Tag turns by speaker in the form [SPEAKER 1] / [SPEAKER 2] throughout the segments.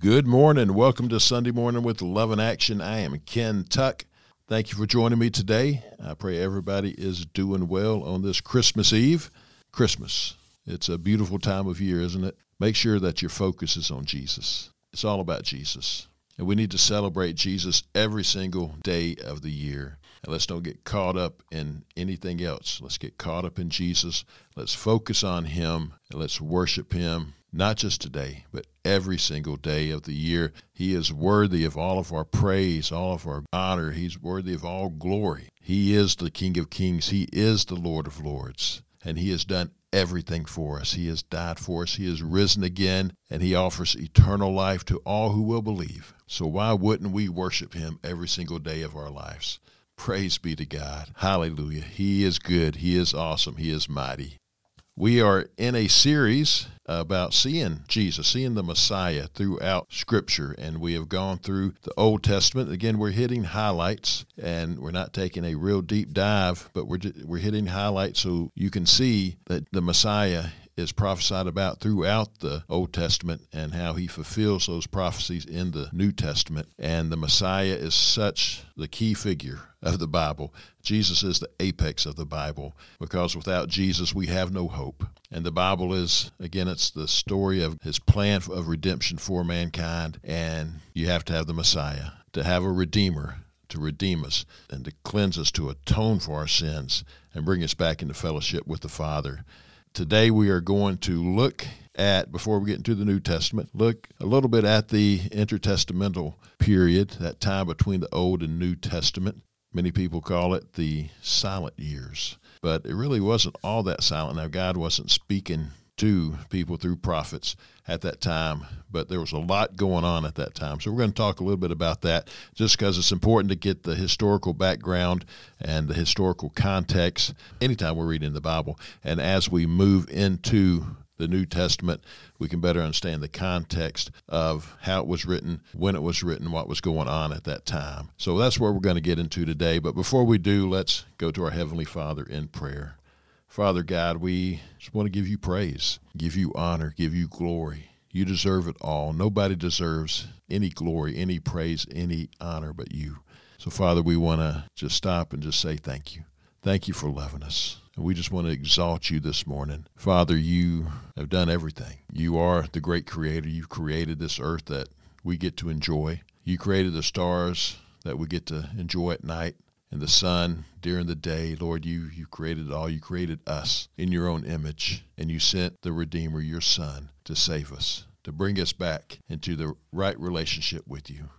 [SPEAKER 1] Good morning. Welcome to Sunday Morning with Love In Action. I am Ken Tuck. Thank you for joining me today. I pray everybody is doing well on this Christmas Eve. Christmas. It's a beautiful time of year, isn't it? Make sure that your focus is on Jesus. It's all about Jesus. And we need to celebrate Jesus every single day of the year. And let's don't get caught up in anything else. Let's get caught up in Jesus. Let's focus on Him and let's worship Him, not just today, but every single day of the year. He is worthy of all of our praise, all of our honor. He's worthy of all glory. He is the King of Kings, He is the Lord of Lords, and He has done everything for us. He has died for us. He has risen again, and He offers eternal life to all who will believe. So why wouldn't we worship Him every single day of our lives? Praise be to God. Hallelujah. He is good. He is awesome. He is mighty. We are in a series about seeing Jesus, seeing the Messiah throughout Scripture. And we have gone through the Old Testament. Again, we're hitting highlights and we're not taking a real deep dive, but we're, we're hitting highlights so you can see that the Messiah is prophesied about throughout the Old Testament and how he fulfills those prophecies in the New Testament. And the Messiah is such the key figure of the Bible. Jesus is the apex of the Bible because without Jesus, we have no hope. And the Bible is, again, it's the story of his plan of redemption for mankind. And you have to have the Messiah to have a Redeemer to redeem us and to cleanse us, to atone for our sins and bring us back into fellowship with the Father. Today we are going to look at, before we get into the New Testament, look a little bit at the intertestamental period, that time between the Old and New Testament. Many people call it the silent years, but it really wasn't all that silent. Now, God wasn't speaking to people through prophets at that time, but there was a lot going on at that time. So we're going to talk a little bit about that just because it's important to get the historical background and the historical context anytime we're reading the Bible. And as we move into the New Testament, we can better understand the context of how it was written, when it was written, what was going on at that time. So that's where we're going to get into today. But before we do, let's go to our Heavenly Father in prayer. Father God, we just want to give you praise, give you honor, give you glory. You deserve it all. Nobody deserves any glory, any praise, any honor but you. So, Father, we want to just stop and just say thank you. Thank you for loving us. And we just want to exalt you this morning. Father, you have done everything. You are the great creator. You've created this earth that we get to enjoy. You created the stars that we get to enjoy at night and the sun during the day. Lord, you, you created all. You created us in your own image, and you sent the Redeemer, your Son, to save us, to bring us back into the right relationship with you.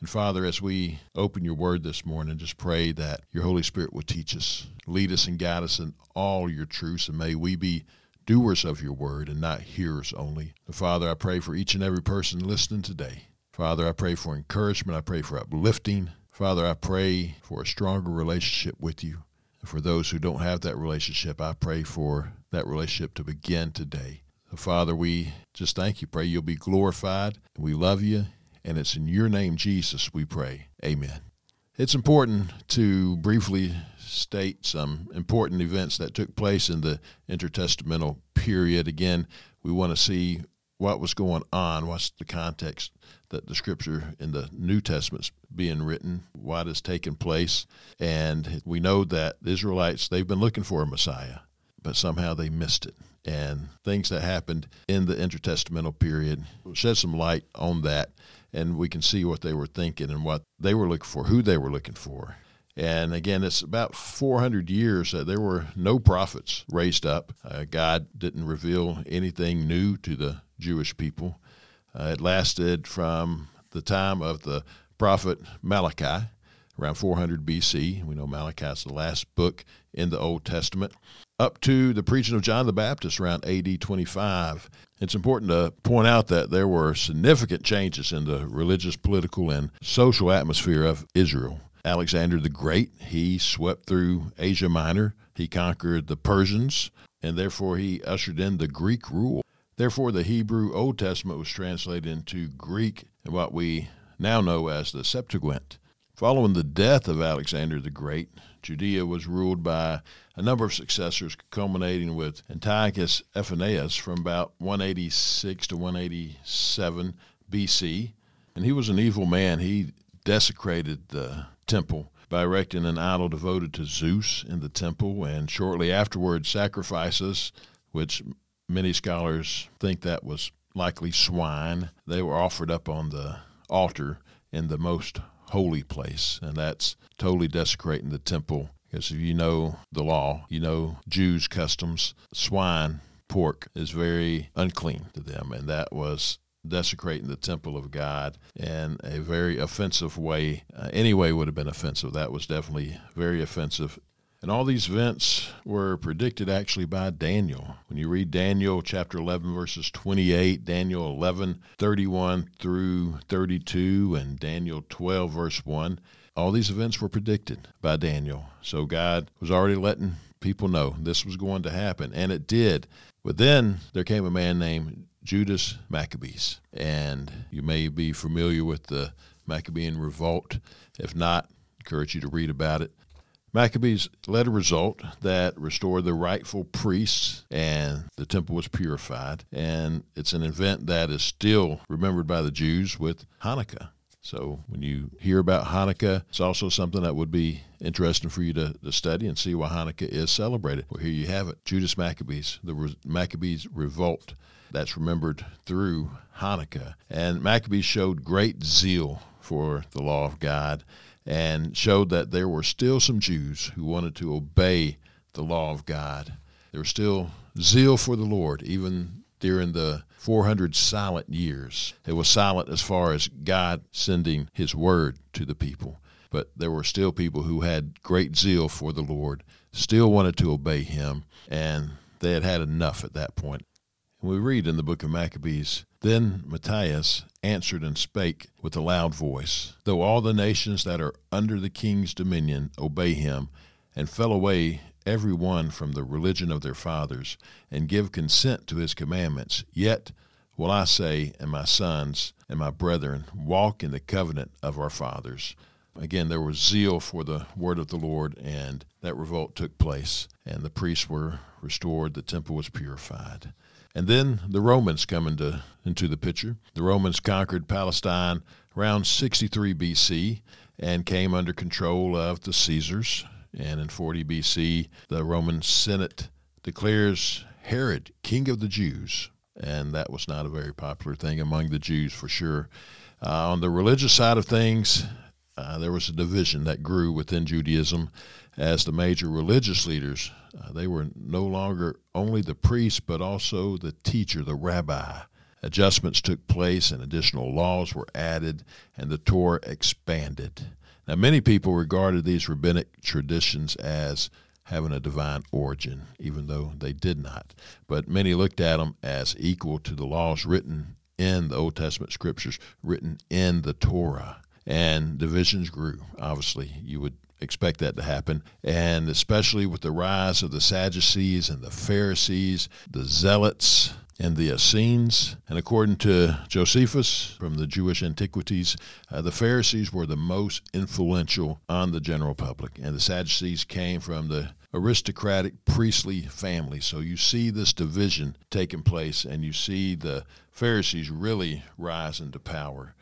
[SPEAKER 1] And Father, as we open your word this morning, just pray that your Holy Spirit will teach us, lead us, and guide us in all your truths, and may we be doers of your word and not hearers only. Father, I pray for each and every person listening today. Father, I pray for encouragement. I pray for uplifting. Father, I pray for a stronger relationship with you. For those who don't have that relationship, I pray for that relationship to begin today. Father, we just thank you. Pray you'll be glorified. We love you. And it's in your name, Jesus, we pray. Amen. It's important to briefly state some important events that took place in the intertestamental period. Again, we want to see what was going on, what's the context that the scripture in the New Testament's being written, what has taken place. And we know that the Israelites, they've been looking for a Messiah, but somehow they missed it. And things that happened in the intertestamental period shed some light on that, and we can see what they were thinking and what they were looking for, who they were looking for. And again, it's about 400 years that there were no prophets raised up. Uh, God didn't reveal anything new to the Jewish people. Uh, it lasted from the time of the prophet Malachi, around 400 BC. We know Malachi is the last book in the Old Testament, up to the preaching of John the Baptist around AD 25. It's important to point out that there were significant changes in the religious, political, and social atmosphere of Israel. Alexander the Great, he swept through Asia Minor. He conquered the Persians, and therefore he ushered in the Greek rule. Therefore, the Hebrew Old Testament was translated into Greek and what we now know as the Septuagint. Following the death of Alexander the Great, Judea was ruled by a number of successors, culminating with Antiochus Epiphanes from about 186 to 187 BC, and he was an evil man. He desecrated the temple by erecting an idol devoted to Zeus in the temple, and shortly afterward, sacrifices, which many scholars think that was likely swine, they were offered up on the altar in the most holy place, and that's totally desecrating the temple. Because if you know the law, you know Jews' customs, swine, pork is very unclean to them, and that was desecrating the temple of God in a very offensive way. Uh, any way would have been offensive. That was definitely very offensive. And all these events were predicted actually by Daniel. When you read Daniel chapter 11, verses 28, Daniel 11, 31 through 32, and Daniel 12, verse 1, all these events were predicted by Daniel. So God was already letting people know this was going to happen, and it did. But then there came a man named Judas Maccabees. And you may be familiar with the Maccabean revolt. If not, I encourage you to read about it. Maccabees led a result that restored the rightful priests and the temple was purified. And it's an event that is still remembered by the Jews with Hanukkah. So when you hear about Hanukkah, it's also something that would be interesting for you to, to study and see why Hanukkah is celebrated. Well, here you have it Judas Maccabees, the Maccabees revolt that's remembered through Hanukkah. And Maccabees showed great zeal for the law of God and showed that there were still some Jews who wanted to obey the law of God. There was still zeal for the Lord, even during the 400 silent years. It was silent as far as God sending His word to the people, but there were still people who had great zeal for the Lord, still wanted to obey Him, and they had had enough at that point. And we read in the book of Maccabees Then Matthias answered and spake with a loud voice, Though all the nations that are under the king's dominion obey him, and fell away every one from the religion of their fathers, and give consent to his commandments. Yet will I say, and my sons and my brethren, walk in the covenant of our fathers. Again, there was zeal for the word of the Lord, and that revolt took place, and the priests were restored, the temple was purified. And then the Romans come into, into the picture. The Romans conquered Palestine around 63 BC and came under control of the Caesars, and in 40 BC, the Roman Senate declares Herod king of the Jews. And that was not a very popular thing among the Jews for sure. Uh, on the religious side of things, uh, there was a division that grew within Judaism as the major religious leaders. Uh, they were no longer only the priest, but also the teacher, the rabbi. Adjustments took place and additional laws were added, and the Torah expanded. Now, many people regarded these rabbinic traditions as having a divine origin, even though they did not. But many looked at them as equal to the laws written in the Old Testament scriptures, written in the Torah. And divisions grew. Obviously, you would expect that to happen. And especially with the rise of the Sadducees and the Pharisees, the Zealots, and the Essenes. And according to Josephus from the Jewish Antiquities, uh, the Pharisees were the most influential on the general public, and the Sadducees came from the aristocratic priestly family. So you see this division taking place, and you see the Pharisees really rise into power.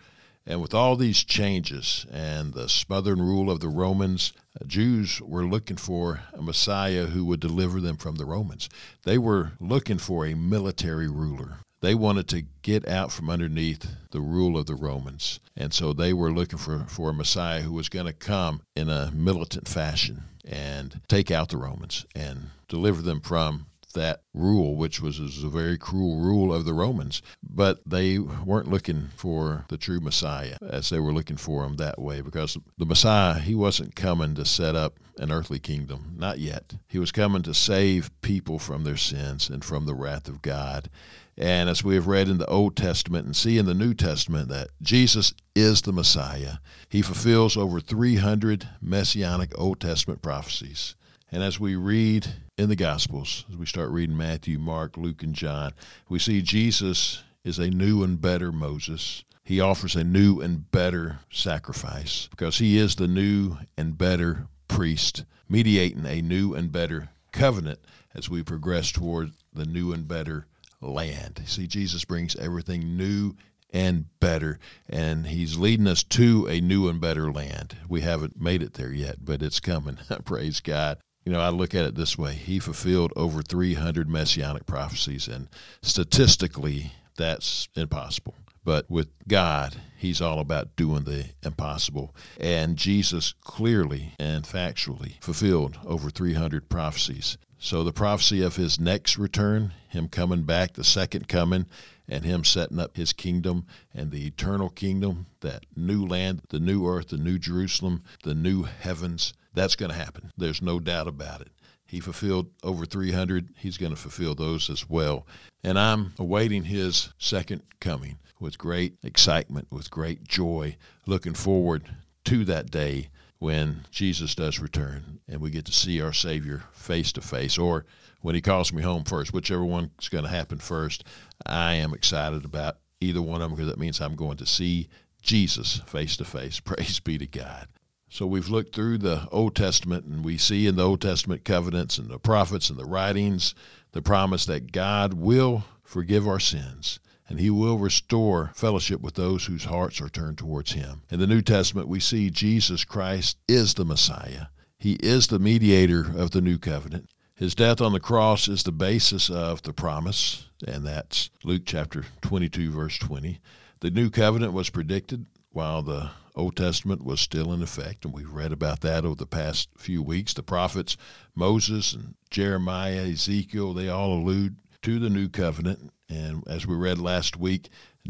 [SPEAKER 1] And with all these changes and the smothering rule of the Romans, Jews were looking for a Messiah who would deliver them from the Romans. They were looking for a military ruler. They wanted to get out from underneath the rule of the Romans. And so they were looking for, for a Messiah who was going to come in a militant fashion and take out the Romans and deliver them from that rule, which was, was a very cruel rule of the Romans. But they weren't looking for the true Messiah as they were looking for him that way because the Messiah, he wasn't coming to set up an earthly kingdom, not yet. He was coming to save people from their sins and from the wrath of God. And as we have read in the Old Testament and see in the New Testament, that Jesus is the Messiah. He fulfills over 300 messianic Old Testament prophecies. And as we read in the Gospels, as we start reading Matthew, Mark, Luke, and John, we see Jesus is a new and better Moses. He offers a new and better sacrifice because he is the new and better priest, mediating a new and better covenant as we progress toward the new and better land. See, Jesus brings everything new and better. And He's leading us to a new and better land. We haven't made it there yet, but it's coming. Praise God. You know, I look at it this way He fulfilled over 300 messianic prophecies, and statistically, that's impossible. But with God, He's all about doing the impossible. And Jesus clearly and factually fulfilled over 300 prophecies. So the prophecy of His next return, Him coming back, the second coming, and Him setting up His kingdom and the eternal kingdom, that new land, the new earth, the new Jerusalem, the new heavens, that's going to happen. There's no doubt about it. He fulfilled over 300. He's going to fulfill those as well. And I'm awaiting his second coming with great excitement, with great joy, looking forward to that day when Jesus does return and we get to see our Savior face to face, or when He calls me home first, whichever one's going to happen first. I am excited about either one of them because that means I'm going to see Jesus face to face. Praise be to God. So we've looked through the Old Testament and we see in the Old Testament covenants and the prophets and the writings the promise that God will forgive our sins and he will restore fellowship with those whose hearts are turned towards him. In the New Testament, we see Jesus Christ is the Messiah. He is the mediator of the new covenant. His death on the cross is the basis of the promise, and that's Luke chapter 22, verse 20. The new covenant was predicted while the Old Testament was still in effect, and we've read about that over the past few weeks. The prophets, Moses and Jeremiah, Ezekiel, they all allude to the new covenant. And as we read last week,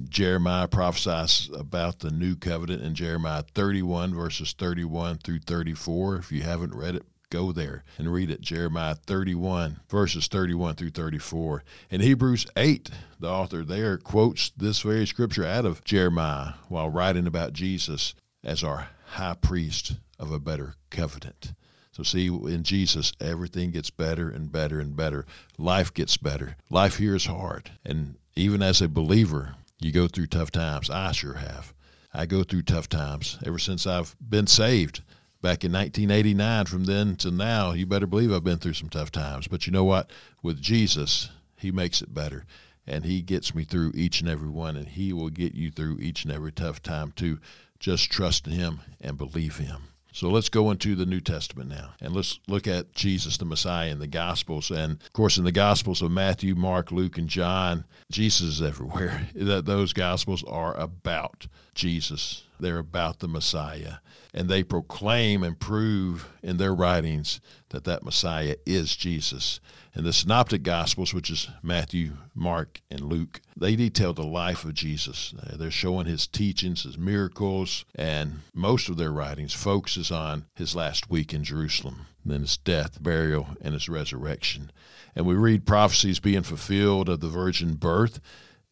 [SPEAKER 1] Jeremiah prophesies about the new covenant in Jeremiah 31, verses 31 through 34. If you haven't read it, go there and read it. Jeremiah 31, verses 31 through 34. In Hebrews 8, the author there quotes this very scripture out of Jeremiah while writing about Jesus as our high priest of a better covenant. So, see, in Jesus, everything gets better and better and better. Life gets better. Life here is hard. And even as a believer, you go through tough times. I sure have. I go through tough times ever since I've been saved back in 1989. From then to now, you better believe I've been through some tough times. But you know what? With Jesus, He makes it better. And He gets me through each and every one. And He will get you through each and every tough time, too. Just trust in Him and believe Him. So let's go into the New Testament now and let's look at Jesus the Messiah in the Gospels. And of course, in the Gospels of Matthew, Mark, Luke, and John, Jesus is everywhere. That those Gospels are about Jesus. They're about the Messiah. And they proclaim and prove in their writings that that Messiah is Jesus. And the Synoptic Gospels, which is Matthew, Mark, and Luke, they detail the life of Jesus. They're showing his teachings, his miracles, and most of their writings focuses on his last week in Jerusalem, then his death, burial, and his resurrection. And we read prophecies being fulfilled of the virgin birth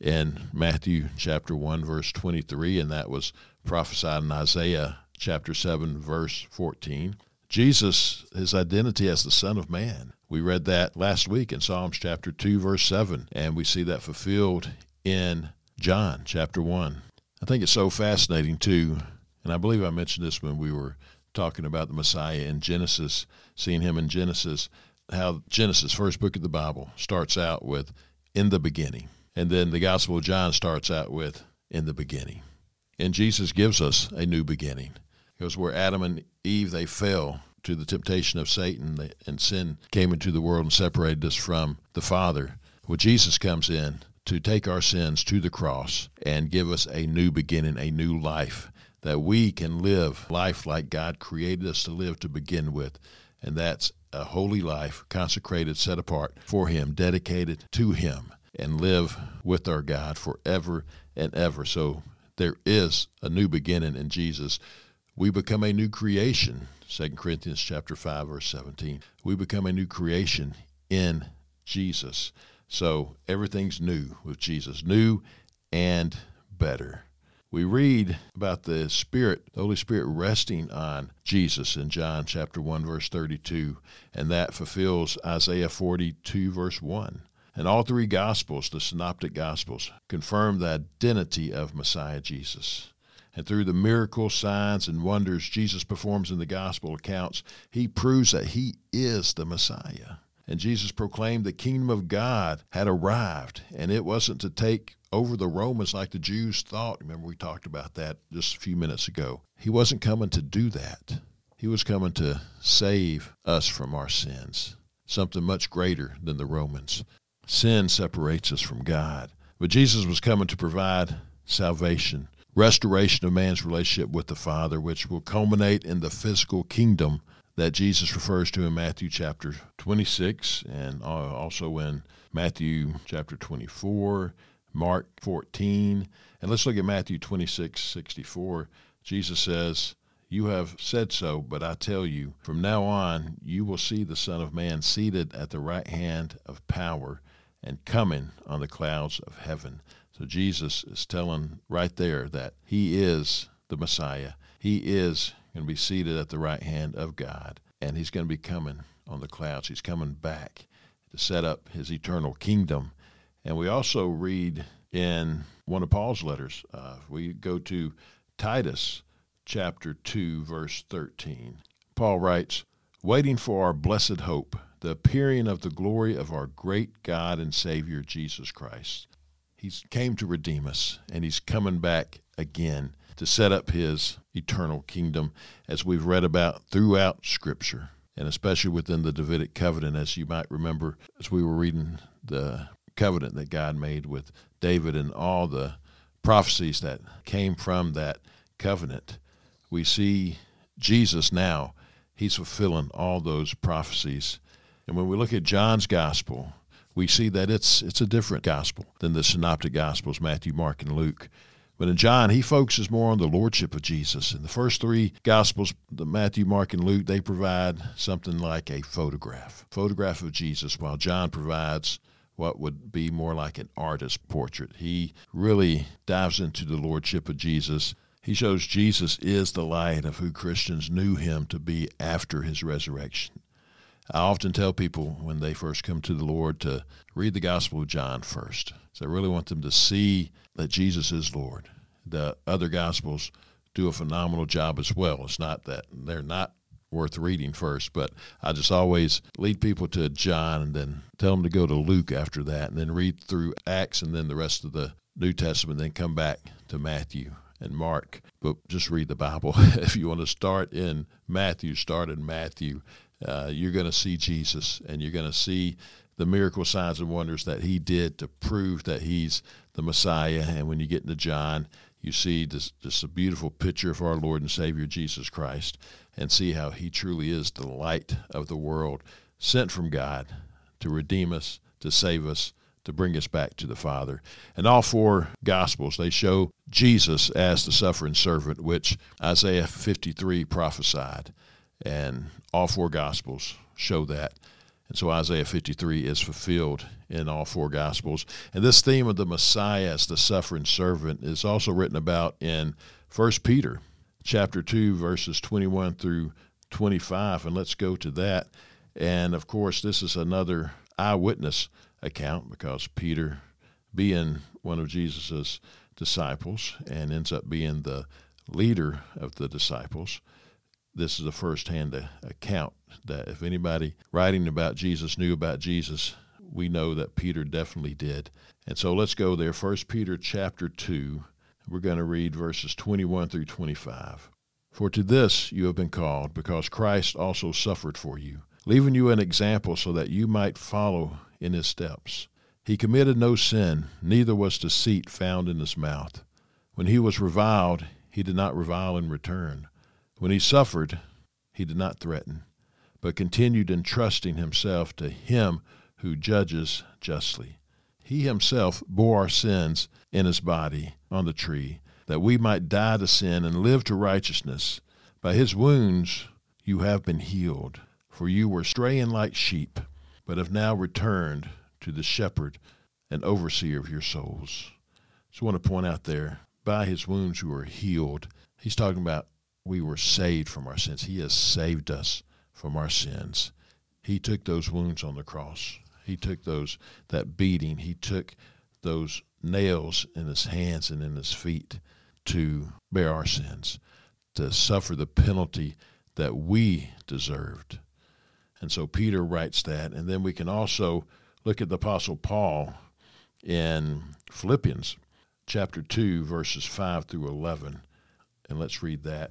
[SPEAKER 1] in Matthew chapter 1 verse 23 and that was prophesied in Isaiah chapter 7 verse 14. Jesus his identity as the son of man. We read that last week in Psalms chapter 2 verse 7 and we see that fulfilled in John chapter 1. I think it's so fascinating too and I believe I mentioned this when we were talking about the Messiah in Genesis, seeing him in Genesis, how Genesis, first book of the Bible, starts out with in the beginning. And then the Gospel of John starts out with, in the beginning. And Jesus gives us a new beginning. Because where Adam and Eve, they fell to the temptation of Satan and sin came into the world and separated us from the Father. Well, Jesus comes in to take our sins to the cross and give us a new beginning, a new life, that we can live life like God created us to live to begin with. And that's a holy life, consecrated, set apart for Him, dedicated to Him and live with our God forever and ever. So there is a new beginning in Jesus. We become a new creation. 2 Corinthians chapter 5 verse 17. We become a new creation in Jesus. So everything's new with Jesus, new and better. We read about the Spirit, the Holy Spirit resting on Jesus in John chapter 1 verse 32, and that fulfills Isaiah 42 verse 1. And all three Gospels, the Synoptic Gospels, confirm the identity of Messiah Jesus. And through the miracles, signs, and wonders Jesus performs in the Gospel accounts, he proves that he is the Messiah. And Jesus proclaimed the kingdom of God had arrived, and it wasn't to take over the Romans like the Jews thought. Remember, we talked about that just a few minutes ago. He wasn't coming to do that. He was coming to save us from our sins, something much greater than the Romans. Sin separates us from God. But Jesus was coming to provide salvation, restoration of man's relationship with the Father, which will culminate in the physical kingdom that Jesus refers to in Matthew chapter 26 and uh, also in Matthew chapter 24, Mark 14. And let's look at Matthew 26, 64. Jesus says, You have said so, but I tell you, from now on you will see the Son of Man seated at the right hand of power and coming on the clouds of heaven. So Jesus is telling right there that he is the Messiah. He is going to be seated at the right hand of God, and he's going to be coming on the clouds. He's coming back to set up his eternal kingdom. And we also read in one of Paul's letters, uh, we go to Titus chapter 2, verse 13. Paul writes, Waiting for our blessed hope, the appearing of the glory of our great God and Savior Jesus Christ. He's came to redeem us, and he's coming back again to set up his eternal kingdom, as we've read about throughout Scripture, and especially within the Davidic covenant, as you might remember as we were reading the covenant that God made with David and all the prophecies that came from that covenant. We see Jesus now, he's fulfilling all those prophecies. And when we look at John's gospel, we see that it's it's a different gospel than the synoptic gospels Matthew, Mark and Luke. But in John, he focuses more on the lordship of Jesus. In the first three Gospels, the Matthew, Mark, and Luke, they provide something like a photograph, photograph of Jesus, while John provides what would be more like an artist portrait. He really dives into the lordship of Jesus. He shows Jesus is the light of who Christians knew him to be after his resurrection. I often tell people when they first come to the Lord to read the Gospel of John first. So I really want them to see that Jesus is Lord. The other Gospels do a phenomenal job as well. It's not that they're not worth reading first, but I just always lead people to John and then tell them to go to Luke after that and then read through Acts and then the rest of the New Testament, then come back to Matthew and Mark. But just read the Bible. if you want to start in Matthew, start in Matthew. Uh, you're going to see Jesus and you're going to see the miracle signs and wonders that he did to prove that he's the Messiah. And when you get into John, you see this, a beautiful picture of our Lord and Savior Jesus Christ and see how he truly is the light of the world, sent from God to redeem us, to save us, to bring us back to the Father. And all four Gospels, they show Jesus as the suffering servant, which Isaiah 53 prophesied. And all four Gospels show that. And so Isaiah 53 is fulfilled in all four Gospels. And this theme of the Messiah as the suffering servant is also written about in 1 Peter chapter 2, verses 21 through 25. And let's go to that. And of course, this is another eyewitness account because Peter, being one of Jesus' disciples and ends up being the leader of the disciples, this is a first-hand account that if anybody writing about Jesus knew about Jesus, we know that Peter definitely did. And so let's go there. First Peter chapter 2. We're going to read verses 21 through 25. For to this you have been called, because Christ also suffered for you, leaving you an example so that you might follow in his steps. He committed no sin, neither was deceit found in his mouth. When he was reviled, he did not revile in return. When he suffered, he did not threaten, but continued entrusting himself to him who judges justly. He himself bore our sins in his body on the tree, that we might die to sin and live to righteousness. By his wounds you have been healed, for you were straying like sheep, but have now returned to the shepherd and overseer of your souls. So I want to point out there, by his wounds you are healed. He's talking about we were saved from our sins. He has saved us from our sins. He took those wounds on the cross. He took those that beating. He took those nails in his hands and in his feet to bear our sins, to suffer the penalty that we deserved. And so Peter writes that. And then we can also look at the Apostle Paul in Philippians chapter 2, verses 5 through 11. And let's read that.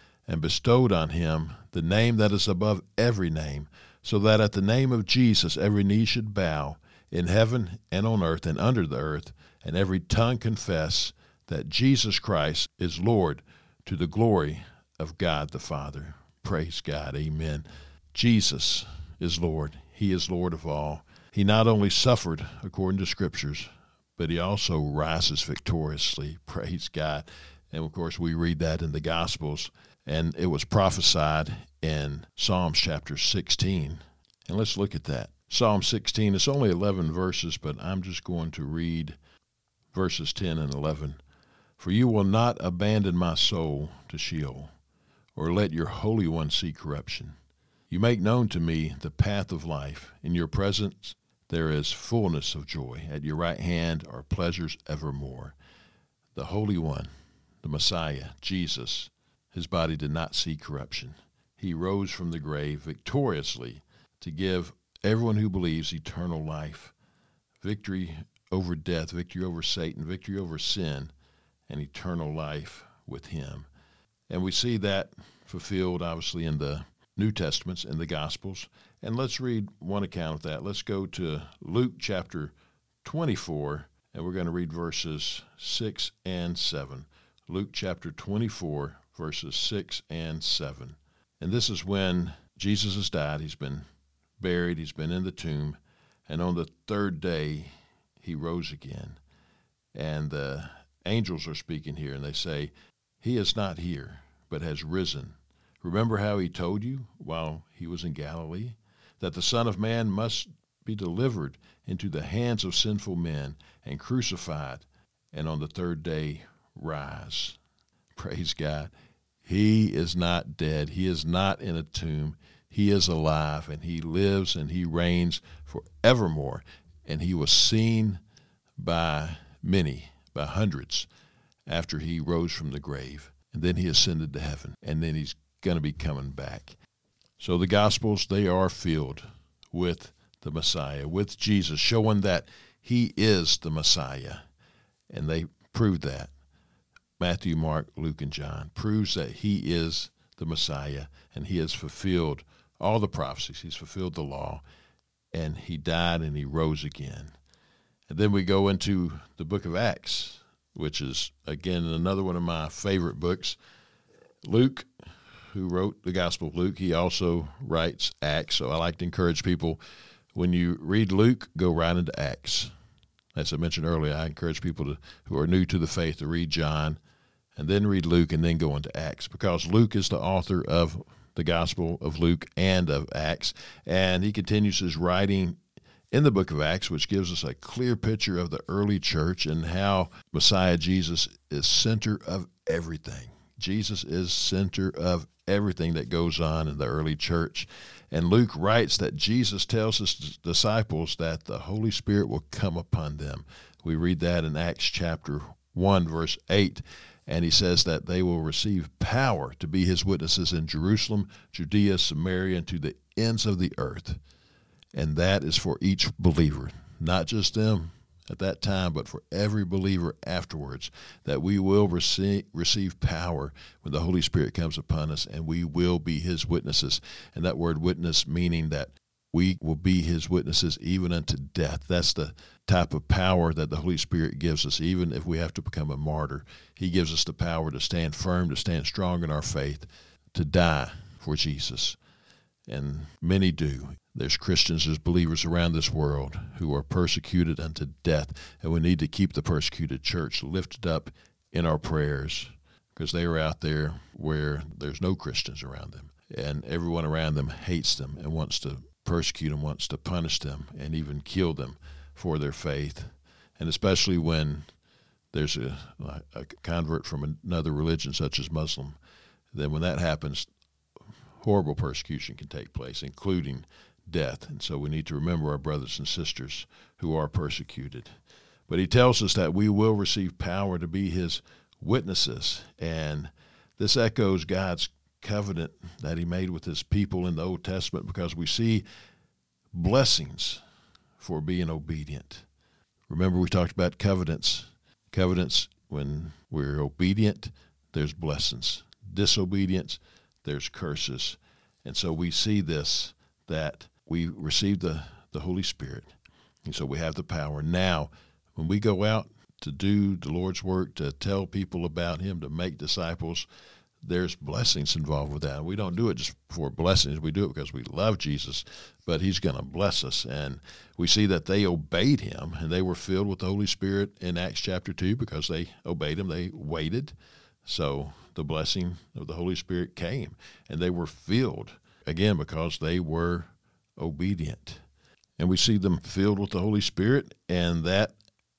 [SPEAKER 1] and bestowed on him the name that is above every name, so that at the name of Jesus every knee should bow in heaven and on earth and under the earth, and every tongue confess that Jesus Christ is Lord to the glory of God the Father. Praise God. Amen. Jesus is Lord. He is Lord of all. He not only suffered according to scriptures, but he also rises victoriously. Praise God. And of course, we read that in the Gospels, and it was prophesied in Psalms chapter 16. And let's look at that. Psalm 16, it's only 11 verses, but I'm just going to read verses 10 and 11. For you will not abandon my soul to Sheol, or let your Holy One see corruption. You make known to me the path of life. In your presence there is fullness of joy. At your right hand are pleasures evermore. The Holy One, the Messiah, Jesus, his body did not see corruption. He rose from the grave victoriously to give everyone who believes eternal life, victory over death, victory over Satan, victory over sin, and eternal life with him. And we see that fulfilled, obviously, in the New Testaments and the Gospels. And let's read one account of that. Let's go to Luke chapter 24, and we're going to read verses 6 and 7. Luke chapter 24, verses 6 and 7. And this is when Jesus has died. He's been buried, he's been in the tomb, and on the third day, he rose again. And the angels are speaking here, and they say, He is not here, but has risen Remember how he told you while he was in Galilee that the Son of Man must be delivered into the hands of sinful men and crucified, and on the third day rise. Praise God. He is not dead. He is not in a tomb. He is alive, and he lives and he reigns forevermore. And he was seen by many, by hundreds, after he rose from the grave. And then he ascended to heaven. And then he's going to be coming back. So the Gospels, they are filled with the Messiah, with Jesus, showing that he is the Messiah. And they prove that. Matthew, Mark, Luke, and John proves that he is the Messiah and he has fulfilled all the prophecies. He's fulfilled the law and he died and he rose again. And then we go into the book of Acts, which is, again, another one of my favorite books. Luke who wrote the Gospel of Luke, he also writes Acts. So I like to encourage people when you read Luke, go right into Acts. As I mentioned earlier, I encourage people to, who are new to the faith to read John and then read Luke and then go into Acts because Luke is the author of the Gospel of Luke and of Acts. And he continues his writing in the book of Acts, which gives us a clear picture of the early church and how Messiah Jesus is center of everything. Jesus is center of everything that goes on in the early church. And Luke writes that Jesus tells his disciples that the Holy Spirit will come upon them. We read that in Acts chapter 1, verse 8. And he says that they will receive power to be his witnesses in Jerusalem, Judea, Samaria, and to the ends of the earth. And that is for each believer, not just them at that time, but for every believer afterwards, that we will receive, receive power when the Holy Spirit comes upon us and we will be his witnesses. And that word witness meaning that we will be his witnesses even unto death. That's the type of power that the Holy Spirit gives us, even if we have to become a martyr. He gives us the power to stand firm, to stand strong in our faith, to die for Jesus. And many do. There's Christians, there's believers around this world who are persecuted unto death, and we need to keep the persecuted church lifted up in our prayers because they are out there where there's no Christians around them. And everyone around them hates them and wants to persecute them, wants to punish them, and even kill them for their faith. And especially when there's a, a convert from another religion, such as Muslim, then when that happens, horrible persecution can take place, including death. And so we need to remember our brothers and sisters who are persecuted. But he tells us that we will receive power to be his witnesses. And this echoes God's covenant that he made with his people in the Old Testament because we see blessings for being obedient. Remember, we talked about covenants. Covenants, when we're obedient, there's blessings. Disobedience, there's curses. And so we see this that we receive the, the Holy Spirit. And so we have the power. Now, when we go out to do the Lord's work, to tell people about Him, to make disciples, there's blessings involved with that. We don't do it just for blessings. We do it because we love Jesus, but He's going to bless us. And we see that they obeyed Him and they were filled with the Holy Spirit in Acts chapter 2 because they obeyed Him. They waited. So the blessing of the Holy Spirit came and they were filled again because they were obedient. And we see them filled with the Holy Spirit, and that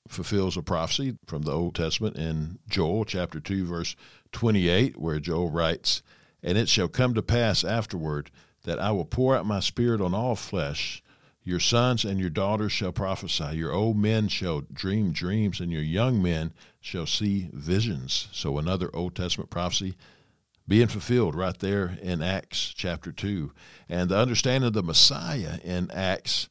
[SPEAKER 1] fulfills a prophecy from the Old Testament in Joel chapter 2, verse 28, where Joel writes, And it shall come to pass afterward that I will pour out my spirit on all flesh. Your sons and your daughters shall prophesy. Your old men shall dream dreams, and your young men shall see visions. So, another Old Testament prophecy being fulfilled right there in Acts chapter 2. And the understanding of the Messiah in Acts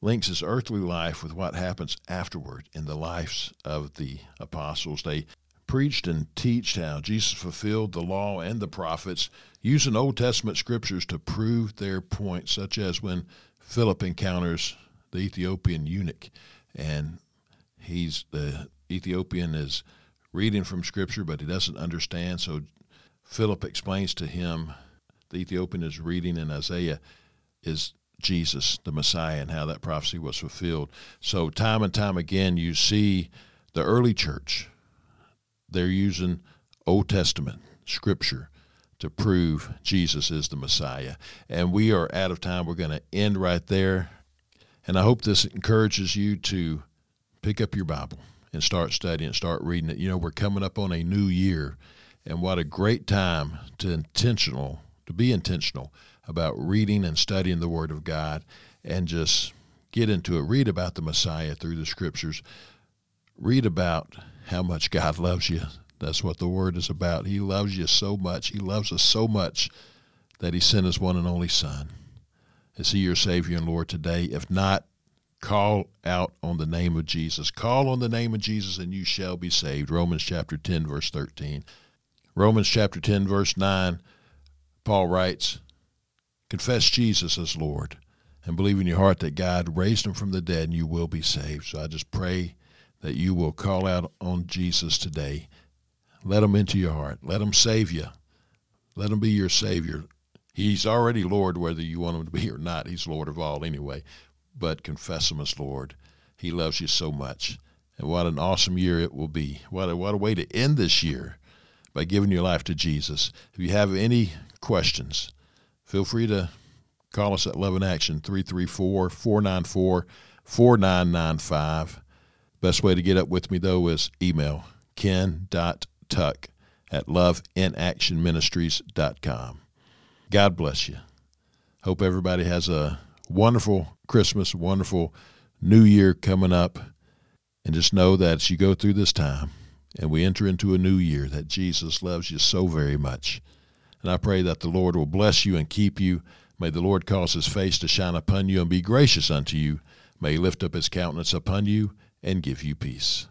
[SPEAKER 1] links his earthly life with what happens afterward in the lives of the apostles. They preached and teached how Jesus fulfilled the law and the prophets, using Old Testament scriptures to prove their point, such as when Philip encounters the Ethiopian eunuch and he's the Ethiopian is reading from scripture but he doesn't understand so Philip explains to him the Ethiopian is reading in Isaiah is Jesus, the Messiah, and how that prophecy was fulfilled. So, time and time again, you see the early church, they're using Old Testament scripture to prove Jesus is the Messiah. And we are out of time. We're going to end right there. And I hope this encourages you to pick up your Bible and start studying, start reading it. You know, we're coming up on a new year. And what a great time to intentional to be intentional about reading and studying the Word of God and just get into it. Read about the Messiah through the Scriptures. Read about how much God loves you. That's what the Word is about. He loves you so much. He loves us so much that He sent His one and only Son. Is He your Savior and Lord today? If not, call out on the name of Jesus. Call on the name of Jesus and you shall be saved. Romans chapter 10, verse 13. Romans chapter 10, verse 9, Paul writes, Confess Jesus as Lord and believe in your heart that God raised him from the dead and you will be saved. So I just pray that you will call out on Jesus today. Let him into your heart. Let him save you. Let him be your Savior. He's already Lord, whether you want him to be or not. He's Lord of all anyway. But confess him as Lord. He loves you so much. And what an awesome year it will be. What a, what a way to end this year by giving your life to Jesus. If you have any questions, feel free to call us at Love in Action 334 494 4995. Best way to get up with me, though, is email ken.tuck at loveinactionministries.com. God bless you. Hope everybody has a wonderful Christmas, wonderful New Year coming up. And just know that as you go through this time, and we enter into a new year that Jesus loves you so very much. And I pray that the Lord will bless you and keep you. May the Lord cause his face to shine upon you and be gracious unto you. May he lift up his countenance upon you and give you peace.